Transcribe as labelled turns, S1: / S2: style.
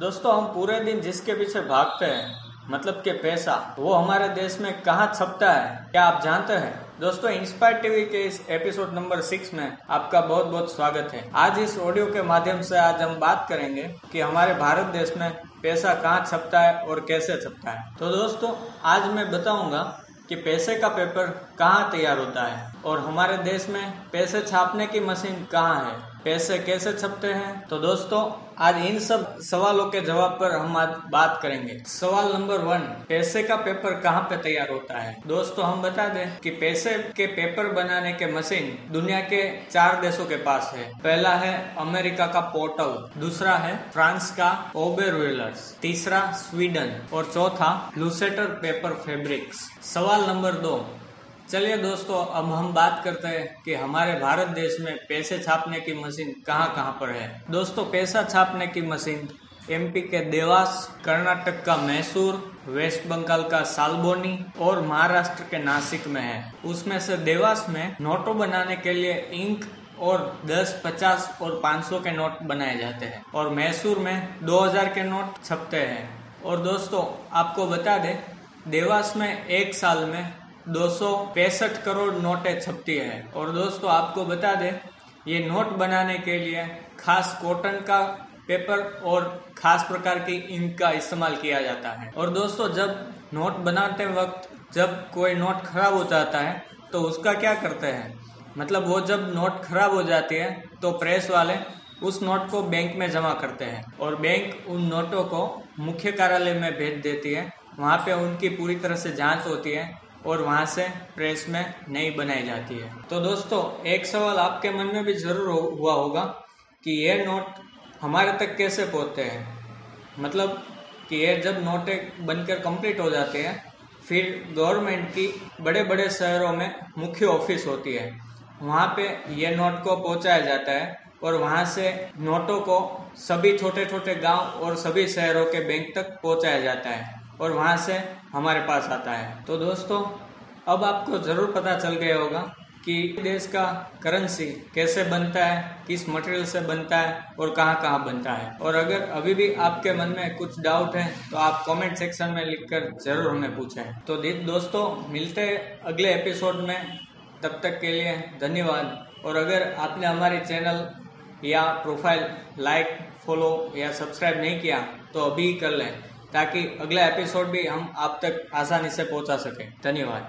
S1: दोस्तों, हम पूरे दिन जिसके पीछे भागते हैं मतलब के पैसा, वो हमारे देश में कहाँ छपता है, क्या आप जानते हैं? दोस्तों इंस्पायर टीवी के इस एपिसोड नंबर सिक्स में आपका बहुत बहुत स्वागत है। आज इस ऑडियो के माध्यम से आज हम बात करेंगे कि हमारे भारत देश में पैसा कहाँ छपता है और कैसे छपता है। तो दोस्तों, आज मैं बताऊँगा कि पैसे का पेपर कहाँ तैयार होता है और हमारे देश में पैसे छापने की मशीन कहाँ है। पैसे कैसे छपते हैं? तो दोस्तों, आज इन सब सवालों के जवाब पर हम आज बात करेंगे। सवाल नंबर वन, पैसे का पेपर कहाँ पे तैयार होता है? दोस्तों, हम बता दें कि पैसे के पेपर बनाने के मशीन दुनिया के चार देशों के पास है। पहला है अमेरिका का पोर्टल, दूसरा है फ्रांस का ओबेर व्हीलर्स तीसरा स्वीडन, और चौथा लूसेटर पेपर फेब्रिक्स। सवाल नंबर दो चलिए दोस्तों अब हम बात करते हैं कि हमारे भारत देश में पैसे छापने की मशीन कहाँ कहाँ पर है। दोस्तों पैसा छापने की मशीन एमपी के देवास कर्नाटक का मैसूर वेस्ट बंगाल का सालबोनी और महाराष्ट्र के नासिक में है। उसमें से देवास में नोटों बनाने के लिए इंक और 10, 50 और 500 के नोट बनाए जाते हैं और मैसूर में 2000 के नोट छपते हैं। और दोस्तों आपको बता दें देवास में एक साल में दो सौ पैंसठ करोड़ नोटें छपती है। और दोस्तों, आपको बता दें, ये नोट बनाने के लिए खास कॉटन का पेपर और खास प्रकार की इंक का इस्तेमाल किया जाता है। और दोस्तों, जब नोट बनाते वक्त जब कोई नोट खराब हो जाता है तो उसका क्या करते हैं? मतलब वो जब नोट खराब हो जाती है तो प्रेस वाले उस नोट को बैंक में जमा करते हैं। और बैंक उन नोटों को मुख्य कार्यालय में भेज देती है। वहाँ पे उनकी पूरी तरह से जाँच होती है और वहाँ से प्रेस में नई बनाई जाती है। तो दोस्तों, एक सवाल आपके मन में भी ज़रूर हुआ होगा कि ये नोट हमारे तक कैसे पहुँचते हैं? मतलब कि ये जब नोटें बनकर कंप्लीट हो जाते हैं, फिर गवर्नमेंट की बड़े बड़े शहरों में मुख्य ऑफ़िस होती है। वहाँ पे ये नोट को पहुँचाया जाता है और वहाँ से नोटों को सभी छोटे छोटे गाँव और सभी शहरों के बैंक तक पहुँचाया जाता है। और वहाँ से हमारे पास आता है। तो दोस्तों, अब आपको ज़रूर पता चल गया होगा कि देश का करेंसी कैसे बनता है, किस मटेरियल से बनता है और कहाँ कहाँ बनता है। और अगर अभी भी आपके मन में कुछ डाउट है तो आप कमेंट सेक्शन में लिखकर ज़रूर हमें पूछें। तो दोस्तों, मिलते हैं अगले एपिसोड में। तब तक के लिए धन्यवाद। और अगर आपने हमारे चैनल या प्रोफ़ाइल लाइक फॉलो या सब्सक्राइब नहीं किया तो अभी कर लें। ताकि अगला एपिसोड भी हम आप तक आसानी से पहुँचा सकें। धन्यवाद।